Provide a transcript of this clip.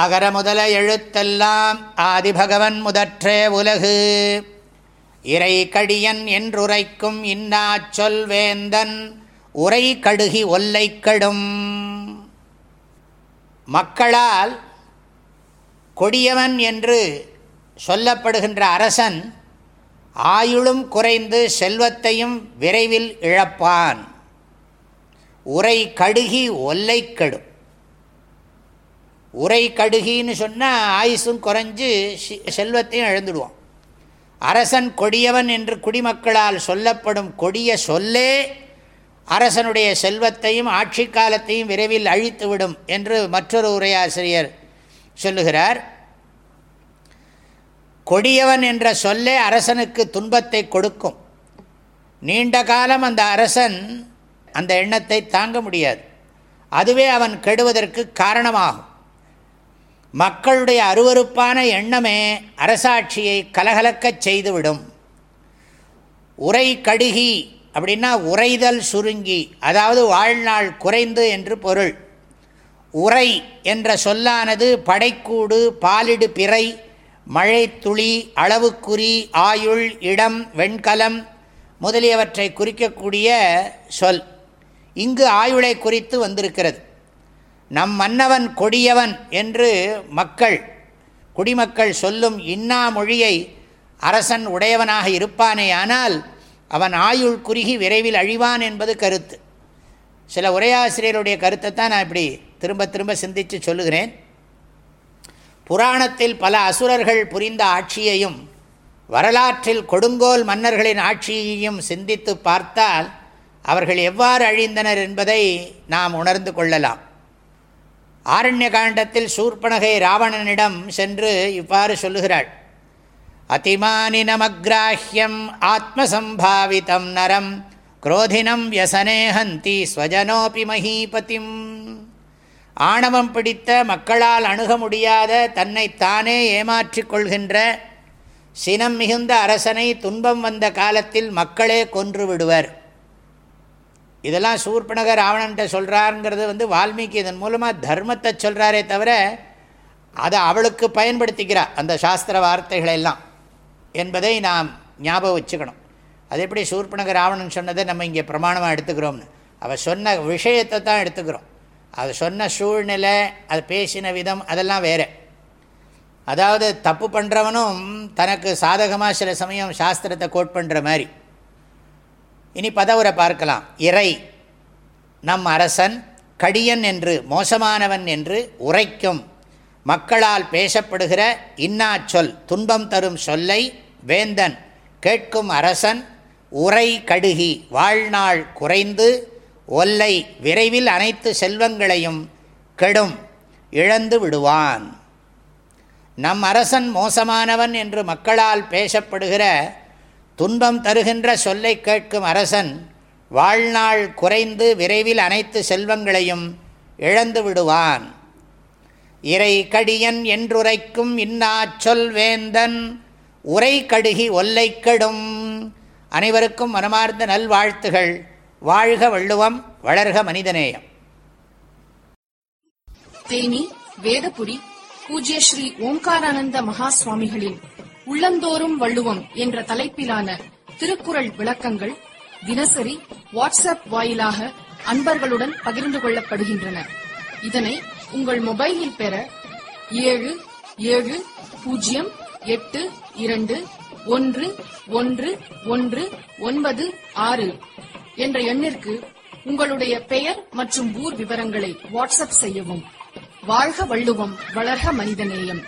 அகர முதல எழுத்தெல்லாம் ஆதிபகவன் முதற்றே உலகு. இறை கடியன் என்றுரைக்கும் இன்னா சொல் வேந்தன் உரை கடுகி ஒல்லை கடும். மக்களால் கொடியவன் என்று சொல்லப்படுகின்ற அரசன் ஆயுளும் குறைந்து செல்வத்தையும் விரைவில் இழப்பான். உரை கடுகி ஒல்லை கடும். உரை கடுகின்னு சொன்னால் ஆயுசும் குறைஞ்சு செல்வத்தையும் இழந்துடுவான். அரசன் கொடியவன் என்று குடிமக்களால் சொல்லப்படும் கொடிய சொல்லே அரசனுடைய செல்வத்தையும் ஆட்சி காலத்தையும் விரைவில் அழித்துவிடும் என்று மற்றொரு உரையாசிரியர் சொல்லுகிறார். கொடியவன் என்ற சொல்லே அரசனுக்கு துன்பத்தை கொடுக்கும். நீண்ட காலம் அந்த அரசன் அந்த எண்ணத்தை தாங்க முடியாது. அதுவே அவன் கெடுவதற்கு காரணமாகும். மக்களுடைய அருவறுப்பான எண்ணமே அரசாட்சியை கலகலக்கச் செய்துவிடும். உரை கடுகி அப்படின்னா உரைதல் சுருங்கி அதாவது வாழ்நாள் குறைந்து என்று பொருள். உரை என்ற சொல்லானது படைக்கூடு பாலிடு பிறை மழைத்துளி அளவுக்குறி ஆயுள் இடம் வெண்கலம் முதலியவற்றை குறிக்கக்கூடிய சொல். இங்கு ஆயுளை குறித்து வந்திருக்கிறது. நம் மன்னவன் கொடியவன் என்று மக்கள் குடிமக்கள் சொல்லும் இன்னா மொழியை அரசன் உடையவனாக இருப்பானே ஆனால் அவன் ஆயுள் குறுகி விரைவில் அழிவான் என்பது கருத்து. சில உரையாசிரியருடைய கருத்தை தான் நான் இப்படி திரும்ப திரும்ப சிந்தித்து சொல்லுகிறேன். புராணத்தில் பல அசுரர்கள் புரிந்த ஆட்சியையும் வரலாற்றில் கொடுங்கோல் மன்னர்களின் ஆட்சியையும் சிந்தித்து பார்த்தால் அவர்கள் எவ்வாறு அழிந்தனர் என்பதை நாம் உணர்ந்து கொள்ளலாம். ஆரண்ய காண்டத்தில் சூர்பனகை ராவணனிடம் சென்று இவ்வாறு சொல்லுகிறாள். அதிமானினமக்ராஹ்யம் ஆத்மசம்பாவிதம் நரம் குரோதினம் வியசனேஹந்தி ஸ்வஜனோபி மகீபதிம் ஆணவம் பிடித்த மக்களால் அணுக முடியாத தன்னை தானே ஏமாற்றிக் கொள்கின்ற சினம் மிகுந்த அரசனை துன்பம் வந்த காலத்தில் மக்களே கொன்று விடுவர். இதெல்லாம் சூர்பனக ராவணன்ட்ட சொல்கிறாருங்கிறது வந்து வால்மீகி இதன் மூலமாக தர்மத்தை சொல்கிறாரே தவிர அதை அவளுக்கு பயன்படுத்திக்கிறார் அந்த சாஸ்திர வார்த்தைகளை எல்லாம் என்பதை நாம் ஞாபகம் வச்சுக்கணும். அது எப்படி சூர்பனக ராவணன் சொன்னதை நம்ம இங்கே பிரமாணமாக எடுத்துக்கிறோம்னு. அவள் சொன்ன விஷயத்தை தான் எடுத்துக்கிறோம். அது சொன்ன சூழ்நிலை அது பேசின விதம் அதெல்லாம் வேறு. அதாவது தப்பு பண்ணுறவனும் தனக்கு சாதகமாக சில சமயம் சாஸ்திரத்தை கோட் பண்ணுற மாதிரி. இனி பதவுரை பார்க்கலாம். இறை நம் அரசன் கடியன் என்று மோசமானவன் என்று உரைக்கும் மக்களால் பேசப்படுகிற இன்னா சொல் துன்பம் தரும் சொல்லை வேந்தன் கேட்கும் அரசன் உரை கடுகி வாழ்நாள் குறைந்து ஒல்லை விரைவில் அனைத்து செல்வங்களையும் கெடும் இழந்து விடுவான். நம் அரசன் மோசமானவன் என்று மக்களால் பேசப்படுகிற துன்பம் தருகின்ற சொல்லை கேட்கும் அரசன் வாழ்நாள் குறைந்து விரைவில் அனைத்து செல்வங்களையும் இழந்து விடுவான். இறை கடியன் என்றுரைக்கும் இன்னா சொல் வேந்தன் உரை கடுகி ஒல்லை கெடும். அனைவருக்கும் மனமார்ந்த நல்வாழ்த்துகள். வாழ்க வள்ளுவம் வளர்க மனிதநேயம். தேனி வேதபுரி பூஜ்ய ஸ்ரீ ஓம்காரானந்த மகா சுவாமிகளின் உள்ளந்தோறும் வள்ளுவம் என்ற தலைப்பிலான திருக்குறள் விளக்கங்கள் தினசரி வாட்ஸ்அப் வாயிலாக அன்பர்களுடன் பகிர்ந்து கொள்ளப்படுகின்றன. இதனை உங்கள் மொபைலில் பெற ஏழு ஏழு பூஜ்ஜியம் எட்டு இரண்டு ஒன்று ஒன்று ஒன்று ஒன்பது ஆறு என்ற எண்ணிற்கு உங்களுடைய பெயர் மற்றும் ஊர் விவரங்களை வாட்ஸ்அப் செய்யவும். வாழ்க வள்ளுவம் வளர்க மனிதநேயம்.